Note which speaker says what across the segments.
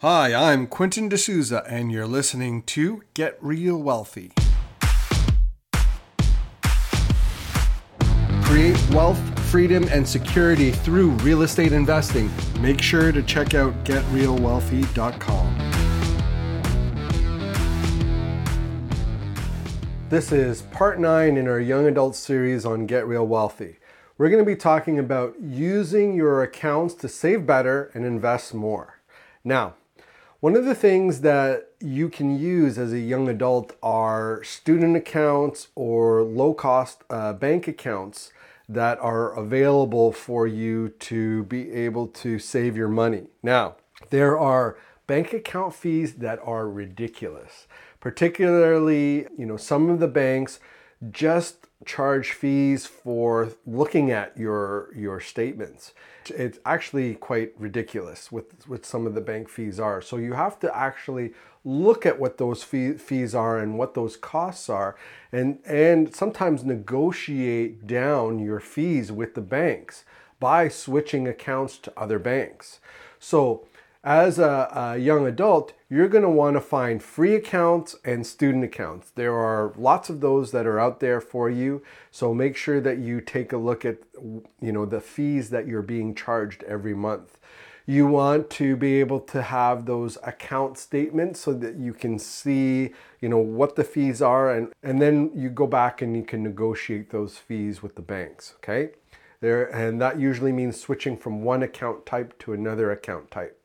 Speaker 1: Hi, I'm Quentin D'Souza, and you're listening to Get Real Wealthy. Create wealth, freedom, and security through real estate investing. Make sure to check out getrealwealthy.com. This is part nine in our young adult series on Get Real Wealthy. We're going to be talking about using your accounts to save better and invest more. Now, one of the things that you can use as a young adult are student accounts or low cost uh, bank accounts that are available for you to be able to save your money. Now, there are bank account fees that are ridiculous. Particularly, you know, some of the banks just charge fees for looking at your your statements. It's actually quite ridiculous with with some of the bank fees are. So you have to actually look at what those fee, fees are and what those costs are and and sometimes negotiate down your fees with the banks by switching accounts to other banks. So as a, a, young adult, you're going to want to find free accounts and student accounts. There are lots of those that are out there for you. So make sure that you take a look at, you know, the fees that you're being charged every month. You want to be able to have those account statements so that you can see, you know, what the fees are and, and then you go back and you can negotiate those fees with the banks, okay? There, and that usually means switching from one account type to another account type.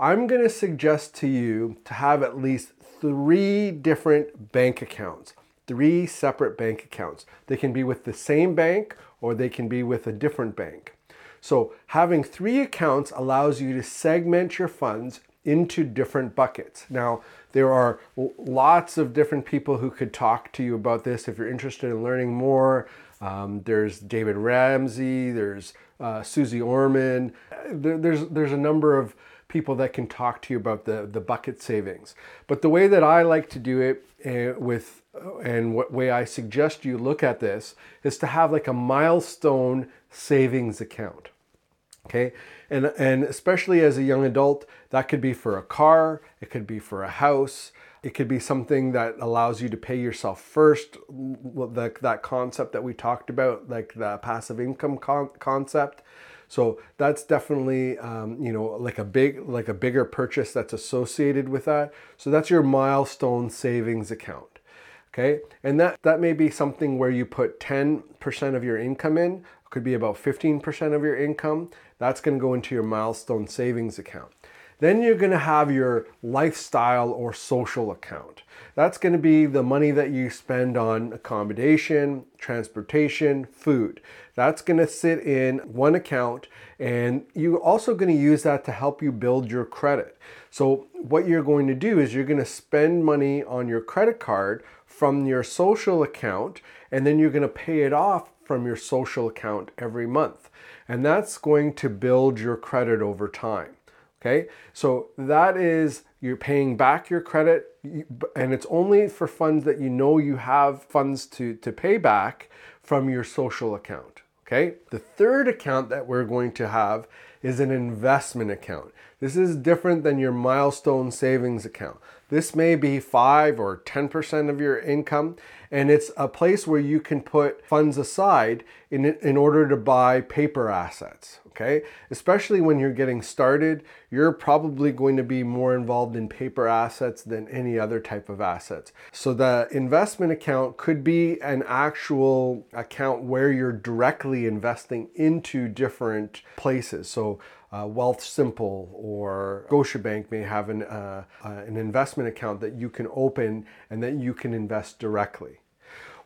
Speaker 1: I'm going to suggest to you to have at least three different bank accounts, three separate bank accounts. They can be with the same bank or they can be with a different bank. So having three accounts allows you to segment your funds into different buckets. Now, there are lots of different people who could talk to you about this if you're interested in learning more. Um, there's David Ramsey, there's uh, Suze Orman. There, there's, there's a number of people that can talk to you about the, the bucket savings. But the way that I like to do it uh, with, and what way I suggest you look at this is to have like a milestone savings account. Okay. And, and especially as a young adult, that could be for a car, it could be for a house, it could be something that allows you to pay yourself first, like that concept that we talked about, like the passive income con- concept. So that's definitely um, you know like a big like a bigger purchase that's associated with that. So that's your milestone savings account. Okay, and that that may be something where you put 10% of your income in, could be about 15% of your income. That's going to go into your milestone savings account. Then you're going to have your lifestyle or social account. That's going to be the money that you spend on accommodation, transportation, food. That's going to sit in one account and you're also going to use that to help you build your credit. So what you're going to do is you're going to spend money on your credit card from your social account and then you're going to pay it off from your social account every month. And that's going to build your credit over time. Okay, so that is you're paying back your credit, and it's only for funds that you know you have funds to, to pay back from your social account. Okay, the third account that we're going to have is an investment account. This is different than your milestone savings account. This may be 5 or 10% of your income, and it's a place where you can put funds aside in, in order to buy paper assets okay? Especially when you're getting started, you're probably going to be more involved in paper assets than any other type of assets. So the investment account could be an actual account where you're directly investing into different places. So uh, Wealthsimple or Scotiabank may have an, uh, uh, an investment account that you can open and that you can invest directly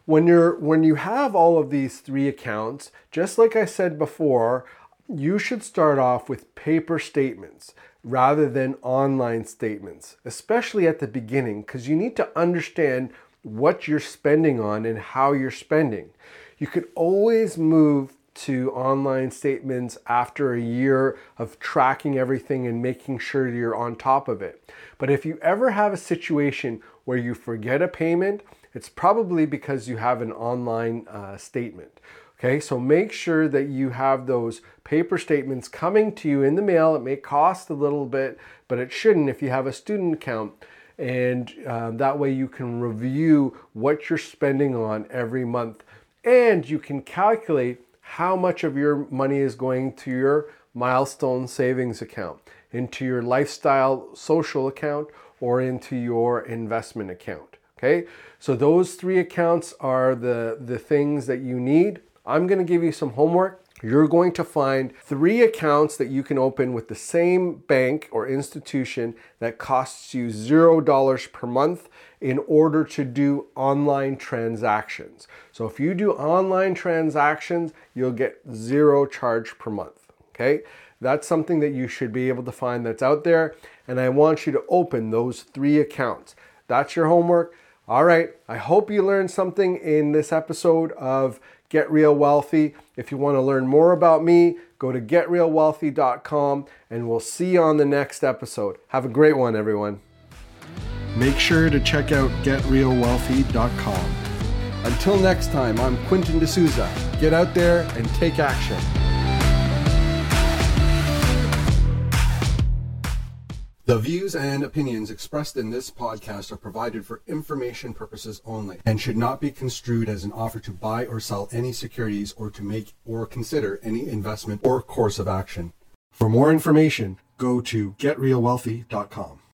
Speaker 1: when you're when you have all of these three accounts just like i said before you should start off with paper statements rather than online statements, especially at the beginning, because you need to understand what you're spending on and how you're spending. You could always move to online statements after a year of tracking everything and making sure you're on top of it. But if you ever have a situation where you forget a payment, it's probably because you have an online uh, statement. Okay, so make sure that you have those paper statements coming to you in the mail. It may cost a little bit, but it shouldn't if you have a student account. And um, that way you can review what you're spending on every month. And you can calculate how much of your money is going to your milestone savings account, into your lifestyle social account, or into your investment account. Okay, so those three accounts are the, the things that you need. I'm going to give you some homework. You're going to find three accounts that you can open with the same bank or institution that costs you $0 per month in order to do online transactions. So if you do online transactions, you'll get zero charge per month. Okay, that's something that you should be able to find that's out there. And I want you to open those three accounts. That's your homework. All right, I hope you learned something in this episode of Get Real Wealthy. If you want to learn more about me, go to getrealwealthy.com and we'll see you on the next episode. Have a great one, everyone. Make sure to check out getrealwealthy.com. Until next time, I'm Quentin D'Souza. Get out there and take action. The views and opinions expressed in this podcast are provided for information purposes only and should not be construed as an offer to buy or sell any securities or to make or consider any investment or course of action. For more information, go to getrealwealthy.com.